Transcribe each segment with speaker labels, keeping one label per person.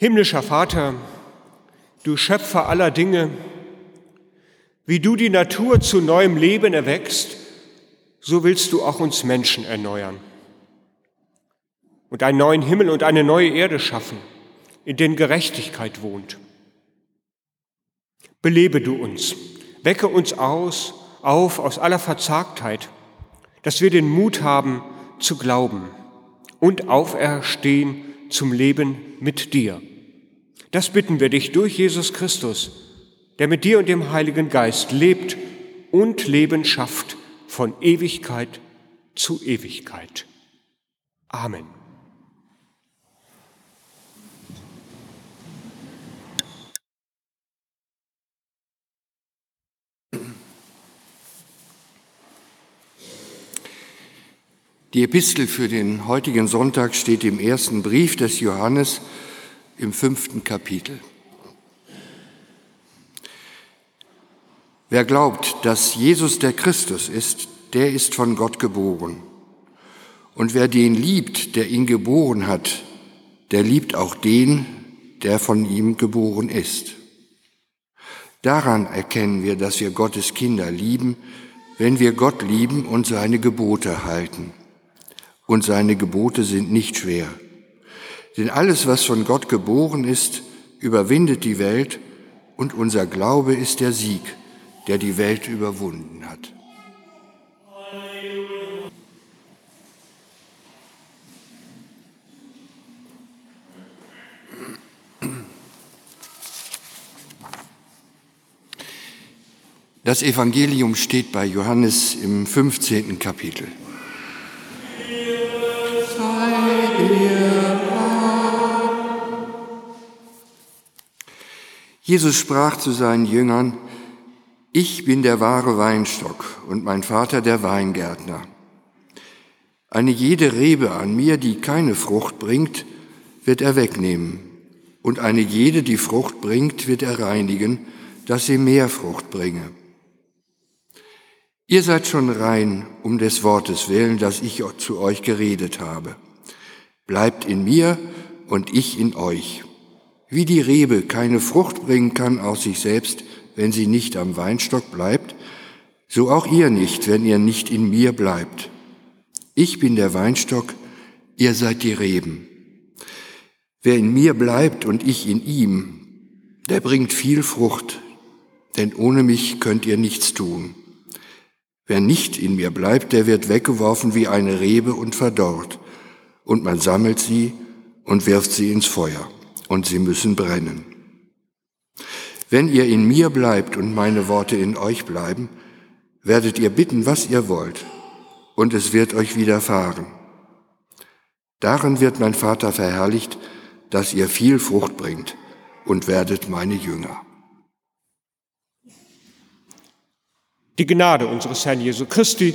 Speaker 1: Himmlischer Vater, du Schöpfer aller Dinge, wie du die Natur zu neuem Leben erweckst, so willst du auch uns Menschen erneuern und einen neuen Himmel und eine neue Erde schaffen, in denen Gerechtigkeit wohnt. Belebe du uns, wecke uns aus, auf aus aller Verzagtheit, dass wir den Mut haben zu glauben und auferstehen zum Leben mit dir. Das bitten wir dich durch Jesus Christus, der mit dir und dem Heiligen Geist lebt und Leben schafft von Ewigkeit zu Ewigkeit. Amen.
Speaker 2: Die Epistel für den heutigen Sonntag steht im ersten Brief des Johannes im fünften Kapitel. Wer glaubt, dass Jesus der Christus ist, der ist von Gott geboren. Und wer den liebt, der ihn geboren hat, der liebt auch den, der von ihm geboren ist. Daran erkennen wir, dass wir Gottes Kinder lieben, wenn wir Gott lieben und seine Gebote halten. Und seine Gebote sind nicht schwer. Denn alles, was von Gott geboren ist, überwindet die Welt und unser Glaube ist der Sieg der die Welt überwunden hat. Das Evangelium steht bei Johannes im 15. Kapitel. Jesus sprach zu seinen Jüngern, ich bin der wahre Weinstock und mein Vater der Weingärtner. Eine jede Rebe an mir, die keine Frucht bringt, wird er wegnehmen, und eine jede, die Frucht bringt, wird er reinigen, dass sie mehr Frucht bringe. Ihr seid schon rein um des Wortes willen, das ich zu euch geredet habe. Bleibt in mir und ich in euch. Wie die Rebe keine Frucht bringen kann aus sich selbst, wenn sie nicht am Weinstock bleibt, so auch ihr nicht, wenn ihr nicht in mir bleibt. Ich bin der Weinstock, ihr seid die Reben. Wer in mir bleibt und ich in ihm, der bringt viel Frucht, denn ohne mich könnt ihr nichts tun. Wer nicht in mir bleibt, der wird weggeworfen wie eine Rebe und verdorrt, und man sammelt sie und wirft sie ins Feuer, und sie müssen brennen. Wenn ihr in mir bleibt und meine Worte in euch bleiben, werdet ihr bitten, was ihr wollt, und es wird euch widerfahren. Darin wird mein Vater verherrlicht, dass ihr viel Frucht bringt und werdet meine Jünger.
Speaker 1: Die Gnade unseres Herrn Jesu Christi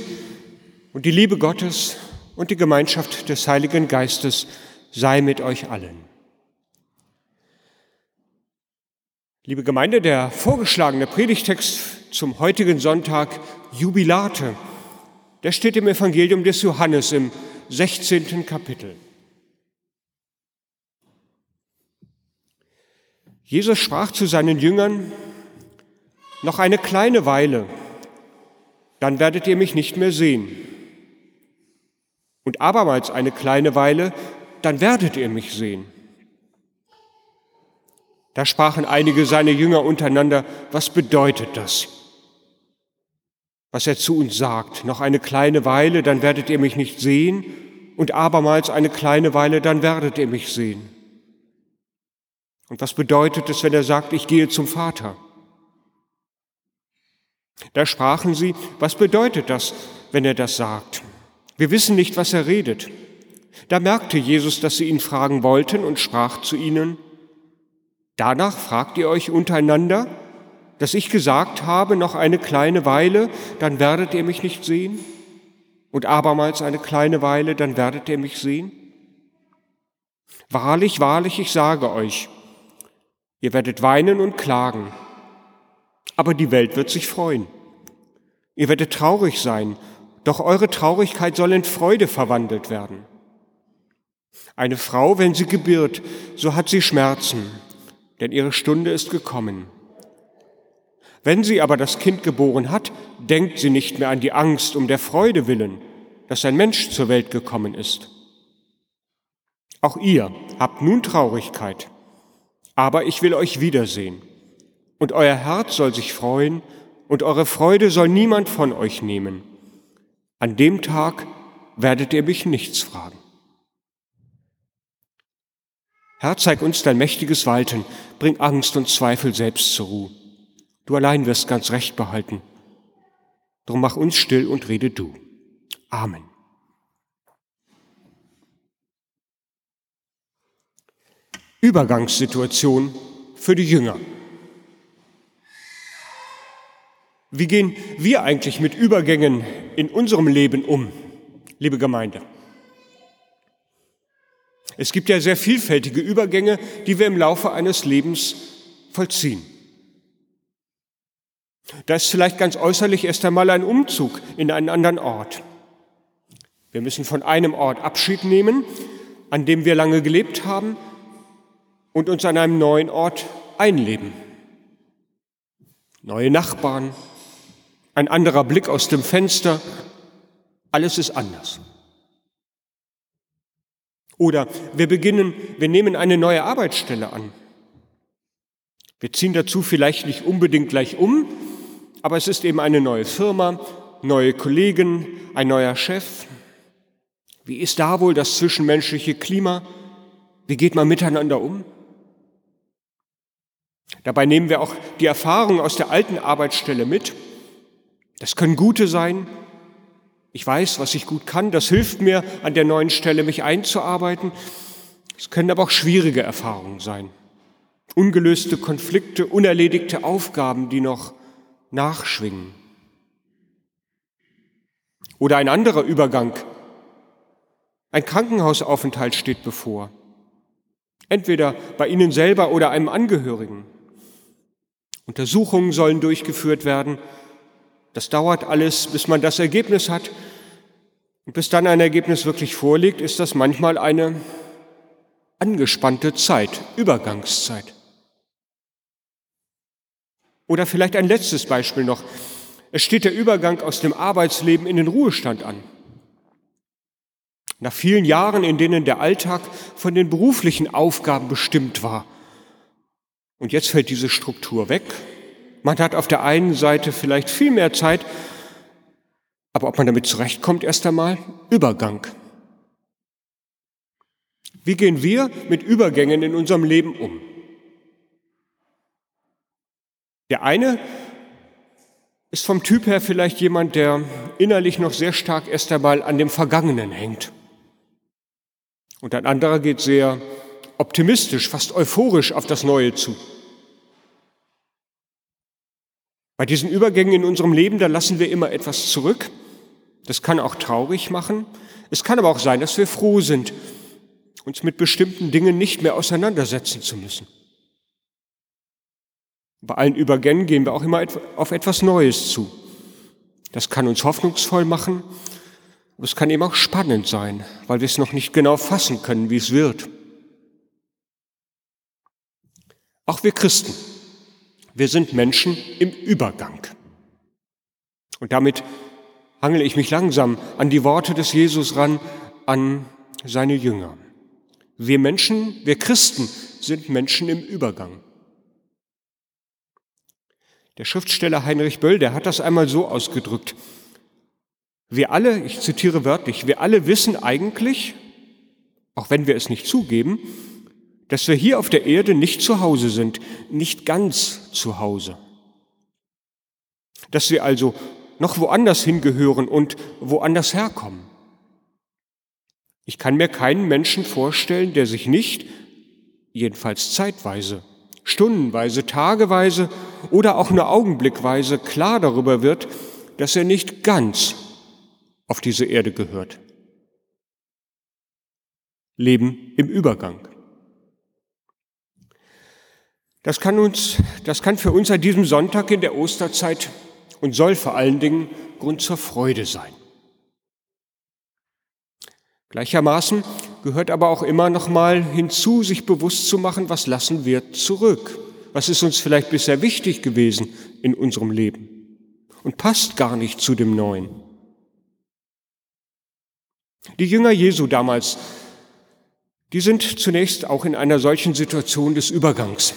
Speaker 1: und die Liebe Gottes und die Gemeinschaft des Heiligen Geistes sei mit euch allen. Liebe Gemeinde, der vorgeschlagene Predigtext zum heutigen Sonntag Jubilate, der steht im Evangelium des Johannes im 16. Kapitel. Jesus sprach zu seinen Jüngern, noch eine kleine Weile, dann werdet ihr mich nicht mehr sehen. Und abermals eine kleine Weile, dann werdet ihr mich sehen. Da sprachen einige seiner Jünger untereinander, was bedeutet das? Was er zu uns sagt, noch eine kleine Weile, dann werdet ihr mich nicht sehen, und abermals eine kleine Weile, dann werdet ihr mich sehen. Und was bedeutet es, wenn er sagt, ich gehe zum Vater? Da sprachen sie, was bedeutet das, wenn er das sagt? Wir wissen nicht, was er redet. Da merkte Jesus, dass sie ihn fragen wollten und sprach zu ihnen, Danach fragt ihr euch untereinander, dass ich gesagt habe, noch eine kleine Weile, dann werdet ihr mich nicht sehen? Und abermals eine kleine Weile, dann werdet ihr mich sehen? Wahrlich, wahrlich, ich sage euch, ihr werdet weinen und klagen, aber die Welt wird sich freuen. Ihr werdet traurig sein, doch eure Traurigkeit soll in Freude verwandelt werden. Eine Frau, wenn sie gebiert, so hat sie Schmerzen, denn ihre Stunde ist gekommen. Wenn sie aber das Kind geboren hat, denkt sie nicht mehr an die Angst um der Freude willen, dass ein Mensch zur Welt gekommen ist. Auch ihr habt nun Traurigkeit, aber ich will euch wiedersehen, und euer Herz soll sich freuen, und eure Freude soll niemand von euch nehmen. An dem Tag werdet ihr mich nichts fragen. Herr, zeig uns dein mächtiges Walten, bring Angst und Zweifel selbst zur Ruhe. Du allein wirst ganz recht behalten. Drum mach uns still und rede du. Amen. Übergangssituation für die Jünger. Wie gehen wir eigentlich mit Übergängen in unserem Leben um, liebe Gemeinde? Es gibt ja sehr vielfältige Übergänge, die wir im Laufe eines Lebens vollziehen. Da ist vielleicht ganz äußerlich erst einmal ein Umzug in einen anderen Ort. Wir müssen von einem Ort Abschied nehmen, an dem wir lange gelebt haben, und uns an einem neuen Ort einleben. Neue Nachbarn, ein anderer Blick aus dem Fenster, alles ist anders. Oder wir beginnen, wir nehmen eine neue Arbeitsstelle an. Wir ziehen dazu vielleicht nicht unbedingt gleich um, aber es ist eben eine neue Firma, neue Kollegen, ein neuer Chef. Wie ist da wohl das zwischenmenschliche Klima? Wie geht man miteinander um? Dabei nehmen wir auch die Erfahrung aus der alten Arbeitsstelle mit. Das können gute sein. Ich weiß, was ich gut kann. Das hilft mir, an der neuen Stelle mich einzuarbeiten. Es können aber auch schwierige Erfahrungen sein. Ungelöste Konflikte, unerledigte Aufgaben, die noch nachschwingen. Oder ein anderer Übergang. Ein Krankenhausaufenthalt steht bevor. Entweder bei Ihnen selber oder einem Angehörigen. Untersuchungen sollen durchgeführt werden. Das dauert alles, bis man das Ergebnis hat. Und bis dann ein Ergebnis wirklich vorliegt, ist das manchmal eine angespannte Zeit, Übergangszeit. Oder vielleicht ein letztes Beispiel noch. Es steht der Übergang aus dem Arbeitsleben in den Ruhestand an. Nach vielen Jahren, in denen der Alltag von den beruflichen Aufgaben bestimmt war, und jetzt fällt diese Struktur weg. Man hat auf der einen Seite vielleicht viel mehr Zeit, aber ob man damit zurechtkommt, erst einmal Übergang. Wie gehen wir mit Übergängen in unserem Leben um? Der eine ist vom Typ her vielleicht jemand, der innerlich noch sehr stark erst einmal an dem Vergangenen hängt. Und ein anderer geht sehr optimistisch, fast euphorisch auf das Neue zu. Bei diesen Übergängen in unserem Leben, da lassen wir immer etwas zurück. Das kann auch traurig machen. Es kann aber auch sein, dass wir froh sind, uns mit bestimmten Dingen nicht mehr auseinandersetzen zu müssen. Bei allen Übergängen gehen wir auch immer auf etwas Neues zu. Das kann uns hoffnungsvoll machen, aber es kann eben auch spannend sein, weil wir es noch nicht genau fassen können, wie es wird. Auch wir Christen, wir sind Menschen im Übergang. Und damit hangele ich mich langsam an die Worte des Jesus ran, an seine Jünger. Wir Menschen, wir Christen sind Menschen im Übergang. Der Schriftsteller Heinrich Böll, der hat das einmal so ausgedrückt. Wir alle, ich zitiere wörtlich, wir alle wissen eigentlich, auch wenn wir es nicht zugeben, dass wir hier auf der Erde nicht zu Hause sind, nicht ganz zu Hause. Dass wir also noch woanders hingehören und woanders herkommen. Ich kann mir keinen Menschen vorstellen, der sich nicht, jedenfalls zeitweise, stundenweise, tageweise oder auch nur augenblickweise klar darüber wird, dass er nicht ganz auf diese Erde gehört. Leben im Übergang. Das kann uns, das kann für uns an diesem Sonntag in der Osterzeit und soll vor allen Dingen Grund zur Freude sein. Gleichermaßen gehört aber auch immer noch mal hinzu, sich bewusst zu machen, was lassen wir zurück? Was ist uns vielleicht bisher wichtig gewesen in unserem Leben und passt gar nicht zu dem Neuen? Die Jünger Jesu damals, die sind zunächst auch in einer solchen Situation des Übergangs.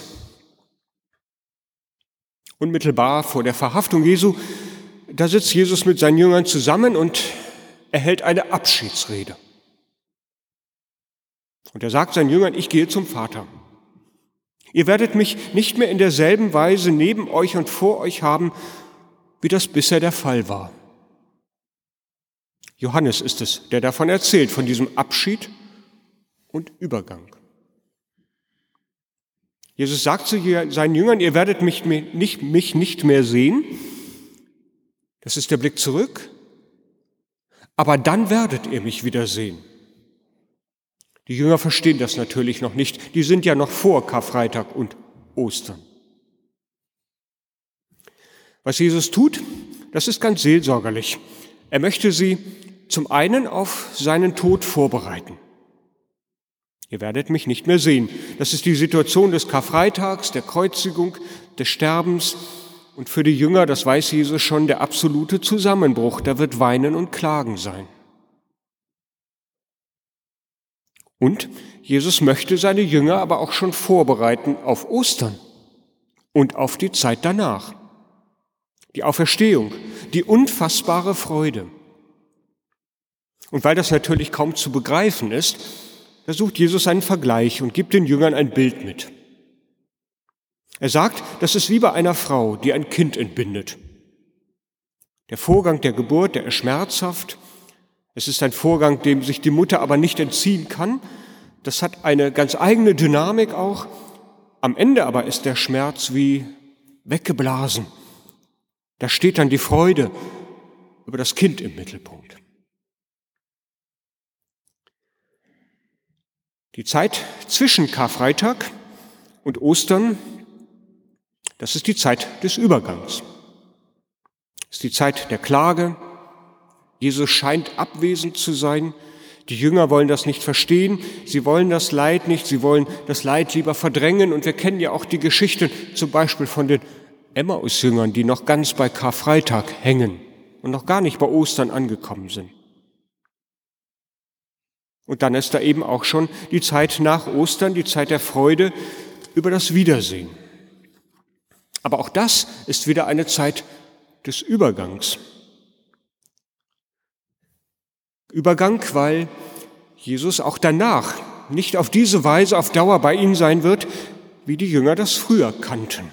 Speaker 1: Unmittelbar vor der Verhaftung Jesu, da sitzt Jesus mit seinen Jüngern zusammen und er hält eine Abschiedsrede. Und er sagt seinen Jüngern, ich gehe zum Vater. Ihr werdet mich nicht mehr in derselben Weise neben euch und vor euch haben, wie das bisher der Fall war. Johannes ist es, der davon erzählt, von diesem Abschied und Übergang. Jesus sagt zu seinen Jüngern, ihr werdet mich nicht, mich nicht mehr sehen. Das ist der Blick zurück. Aber dann werdet ihr mich wieder sehen. Die Jünger verstehen das natürlich noch nicht. Die sind ja noch vor Karfreitag und Ostern. Was Jesus tut, das ist ganz seelsorgerlich. Er möchte sie zum einen auf seinen Tod vorbereiten. Ihr werdet mich nicht mehr sehen. Das ist die Situation des Karfreitags, der Kreuzigung, des Sterbens und für die Jünger, das weiß Jesus schon, der absolute Zusammenbruch. Da wird Weinen und Klagen sein. Und Jesus möchte seine Jünger aber auch schon vorbereiten auf Ostern und auf die Zeit danach. Die Auferstehung, die unfassbare Freude. Und weil das natürlich kaum zu begreifen ist, da sucht Jesus einen Vergleich und gibt den Jüngern ein Bild mit. Er sagt, das ist wie bei einer Frau, die ein Kind entbindet. Der Vorgang der Geburt, der ist schmerzhaft. Es ist ein Vorgang, dem sich die Mutter aber nicht entziehen kann. Das hat eine ganz eigene Dynamik auch. Am Ende aber ist der Schmerz wie weggeblasen. Da steht dann die Freude über das Kind im Mittelpunkt. Die Zeit zwischen Karfreitag und Ostern, das ist die Zeit des Übergangs. Das ist die Zeit der Klage. Jesus scheint abwesend zu sein. Die Jünger wollen das nicht verstehen. Sie wollen das Leid nicht. Sie wollen das Leid lieber verdrängen. Und wir kennen ja auch die Geschichte zum Beispiel von den Emmaus-Jüngern, die noch ganz bei Karfreitag hängen und noch gar nicht bei Ostern angekommen sind. Und dann ist da eben auch schon die Zeit nach Ostern, die Zeit der Freude über das Wiedersehen. Aber auch das ist wieder eine Zeit des Übergangs. Übergang, weil Jesus auch danach nicht auf diese Weise auf Dauer bei ihnen sein wird, wie die Jünger das früher kannten.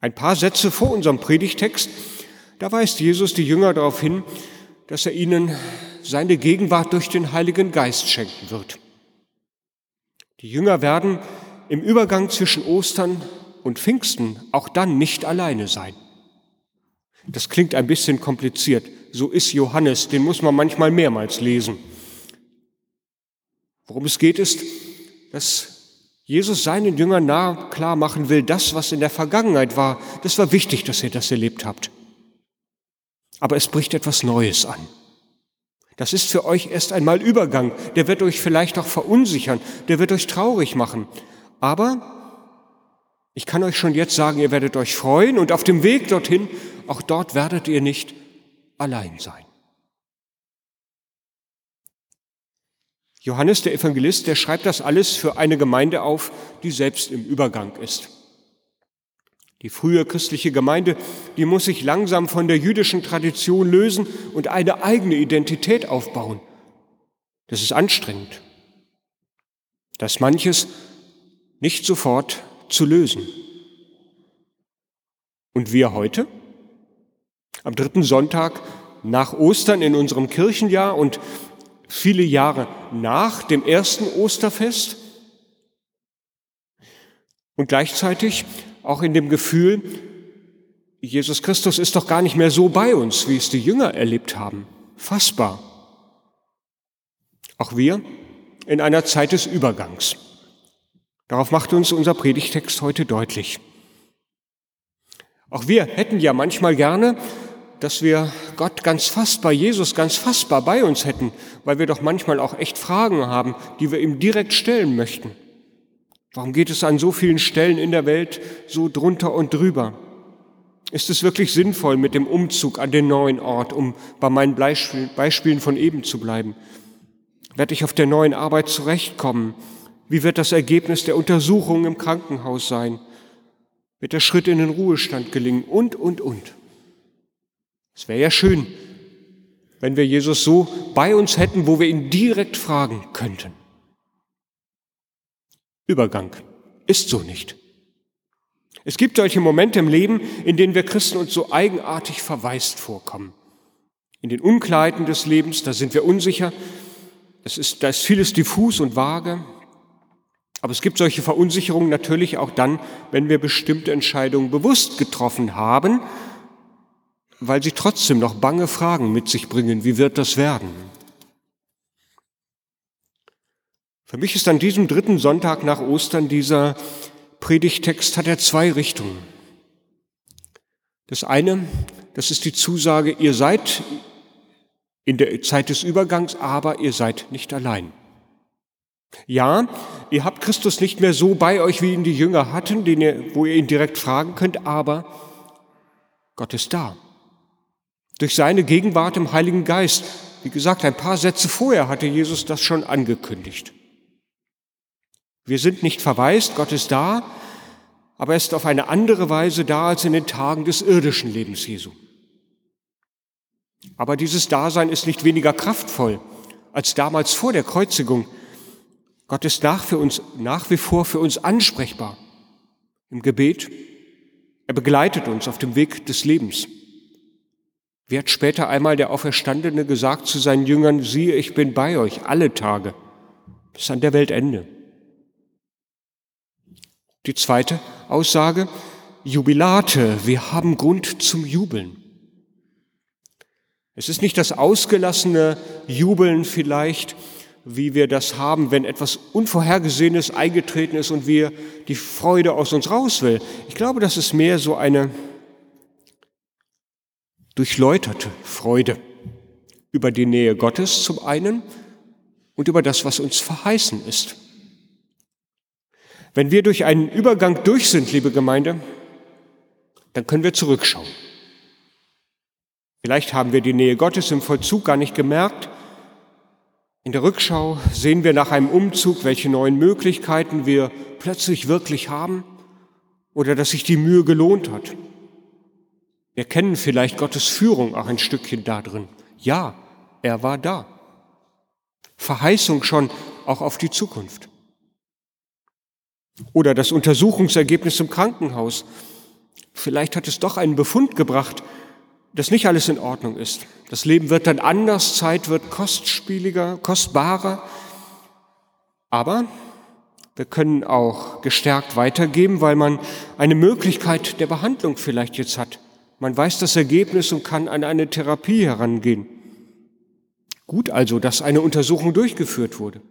Speaker 1: Ein paar Sätze vor unserem Predigtext, da weist Jesus die Jünger darauf hin, dass er ihnen seine Gegenwart durch den Heiligen Geist schenken wird. Die Jünger werden im Übergang zwischen Ostern und Pfingsten auch dann nicht alleine sein. Das klingt ein bisschen kompliziert. So ist Johannes, den muss man manchmal mehrmals lesen. Worum es geht, ist, dass Jesus seinen Jüngern nah klar machen will, das, was in der Vergangenheit war, das war wichtig, dass ihr das erlebt habt. Aber es bricht etwas Neues an. Das ist für euch erst einmal Übergang. Der wird euch vielleicht auch verunsichern, der wird euch traurig machen. Aber ich kann euch schon jetzt sagen, ihr werdet euch freuen und auf dem Weg dorthin, auch dort werdet ihr nicht allein sein. Johannes der Evangelist, der schreibt das alles für eine Gemeinde auf, die selbst im Übergang ist. Die frühe christliche Gemeinde, die muss sich langsam von der jüdischen Tradition lösen und eine eigene Identität aufbauen. Das ist anstrengend. Das manches nicht sofort zu lösen. Und wir heute? Am dritten Sonntag nach Ostern in unserem Kirchenjahr und viele Jahre nach dem ersten Osterfest und gleichzeitig auch in dem Gefühl, Jesus Christus ist doch gar nicht mehr so bei uns, wie es die Jünger erlebt haben. Fassbar. Auch wir in einer Zeit des Übergangs. Darauf macht uns unser Predigtext heute deutlich. Auch wir hätten ja manchmal gerne, dass wir Gott ganz fassbar, Jesus ganz fassbar bei uns hätten, weil wir doch manchmal auch echt Fragen haben, die wir ihm direkt stellen möchten. Warum geht es an so vielen Stellen in der Welt so drunter und drüber? Ist es wirklich sinnvoll mit dem Umzug an den neuen Ort, um bei meinen Beispielen von eben zu bleiben? Werde ich auf der neuen Arbeit zurechtkommen? Wie wird das Ergebnis der Untersuchung im Krankenhaus sein? Wird der Schritt in den Ruhestand gelingen? Und, und, und. Es wäre ja schön, wenn wir Jesus so bei uns hätten, wo wir ihn direkt fragen könnten. Übergang ist so nicht. Es gibt solche Momente im Leben, in denen wir Christen uns so eigenartig verwaist vorkommen. In den Unkleiden des Lebens, da sind wir unsicher, das ist, da ist vieles diffus und vage. Aber es gibt solche Verunsicherungen natürlich auch dann, wenn wir bestimmte Entscheidungen bewusst getroffen haben, weil sie trotzdem noch bange Fragen mit sich bringen. Wie wird das werden? Für mich ist an diesem dritten Sonntag nach Ostern dieser Predigtext hat er zwei Richtungen. Das eine, das ist die Zusage, ihr seid in der Zeit des Übergangs, aber ihr seid nicht allein. Ja, ihr habt Christus nicht mehr so bei euch, wie ihn die Jünger hatten, ihr, wo ihr ihn direkt fragen könnt, aber Gott ist da. Durch seine Gegenwart im Heiligen Geist. Wie gesagt, ein paar Sätze vorher hatte Jesus das schon angekündigt. Wir sind nicht verwaist, Gott ist da, aber er ist auf eine andere Weise da als in den Tagen des irdischen Lebens Jesu. Aber dieses Dasein ist nicht weniger kraftvoll als damals vor der Kreuzigung. Gott ist nach, für uns, nach wie vor für uns ansprechbar im Gebet. Er begleitet uns auf dem Weg des Lebens. Wie hat später einmal der Auferstandene gesagt zu seinen Jüngern, siehe, ich bin bei euch alle Tage bis an der Weltende. Die zweite Aussage, Jubilate, wir haben Grund zum Jubeln. Es ist nicht das ausgelassene Jubeln vielleicht, wie wir das haben, wenn etwas Unvorhergesehenes eingetreten ist und wir die Freude aus uns raus will. Ich glaube, das ist mehr so eine durchläuterte Freude über die Nähe Gottes zum einen und über das, was uns verheißen ist. Wenn wir durch einen Übergang durch sind, liebe Gemeinde, dann können wir zurückschauen. Vielleicht haben wir die Nähe Gottes im Vollzug gar nicht gemerkt. In der Rückschau sehen wir nach einem Umzug, welche neuen Möglichkeiten wir plötzlich wirklich haben oder dass sich die Mühe gelohnt hat. Wir kennen vielleicht Gottes Führung auch ein Stückchen da drin. Ja, er war da. Verheißung schon auch auf die Zukunft. Oder das Untersuchungsergebnis im Krankenhaus. Vielleicht hat es doch einen Befund gebracht, dass nicht alles in Ordnung ist. Das Leben wird dann anders, Zeit wird kostspieliger, kostbarer. Aber wir können auch gestärkt weitergeben, weil man eine Möglichkeit der Behandlung vielleicht jetzt hat. Man weiß das Ergebnis und kann an eine Therapie herangehen. Gut also, dass eine Untersuchung durchgeführt wurde.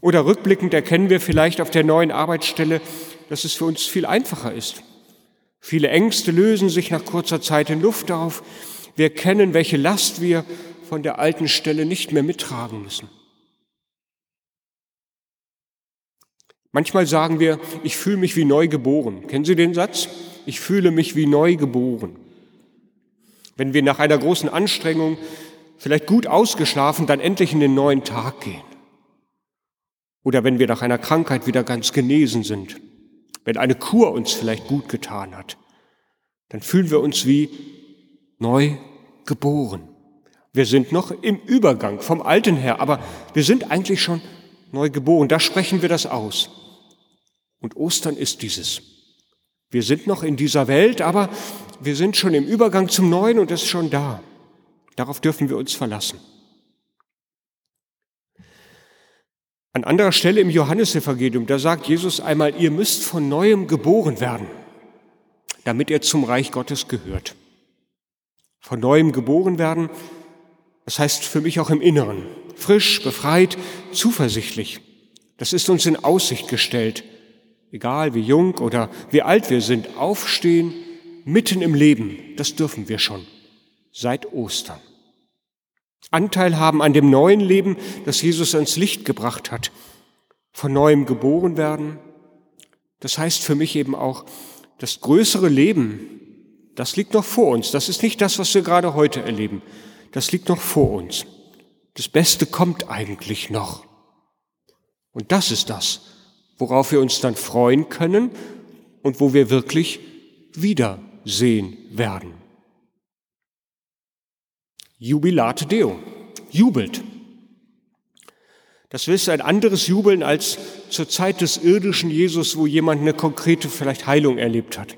Speaker 1: Oder rückblickend erkennen wir vielleicht auf der neuen Arbeitsstelle, dass es für uns viel einfacher ist. Viele Ängste lösen sich nach kurzer Zeit in Luft auf. Wir erkennen, welche Last wir von der alten Stelle nicht mehr mittragen müssen. Manchmal sagen wir, ich fühle mich wie neu geboren. Kennen Sie den Satz? Ich fühle mich wie neu geboren. Wenn wir nach einer großen Anstrengung, vielleicht gut ausgeschlafen, dann endlich in den neuen Tag gehen. Oder wenn wir nach einer Krankheit wieder ganz genesen sind, wenn eine Kur uns vielleicht gut getan hat, dann fühlen wir uns wie neu geboren. Wir sind noch im Übergang vom Alten her, aber wir sind eigentlich schon neu geboren. Da sprechen wir das aus. Und Ostern ist dieses. Wir sind noch in dieser Welt, aber wir sind schon im Übergang zum Neuen und es ist schon da. Darauf dürfen wir uns verlassen. An anderer Stelle im Johannesevangelium, da sagt Jesus einmal, ihr müsst von neuem geboren werden, damit ihr zum Reich Gottes gehört. Von neuem geboren werden, das heißt für mich auch im Inneren, frisch, befreit, zuversichtlich. Das ist uns in Aussicht gestellt. Egal wie jung oder wie alt wir sind, aufstehen, mitten im Leben, das dürfen wir schon, seit Ostern. Anteil haben an dem neuen Leben, das Jesus ans Licht gebracht hat, von neuem geboren werden. Das heißt für mich eben auch, das größere Leben, das liegt noch vor uns. Das ist nicht das, was wir gerade heute erleben. Das liegt noch vor uns. Das Beste kommt eigentlich noch. Und das ist das, worauf wir uns dann freuen können und wo wir wirklich wiedersehen werden. Jubilate Deo, jubelt. Das ist ein anderes Jubeln als zur Zeit des irdischen Jesus, wo jemand eine konkrete vielleicht Heilung erlebt hat.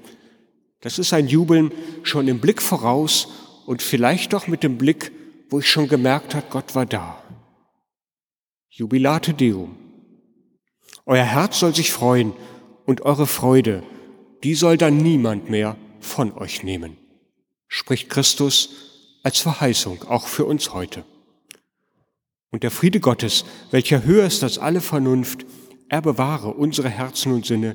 Speaker 1: Das ist ein Jubeln schon im Blick voraus und vielleicht doch mit dem Blick, wo ich schon gemerkt habe, Gott war da. Jubilate Deum. Euer Herz soll sich freuen und eure Freude, die soll dann niemand mehr von euch nehmen, spricht Christus als Verheißung auch für uns heute. Und der Friede Gottes, welcher höher ist als alle Vernunft, er bewahre unsere Herzen und Sinne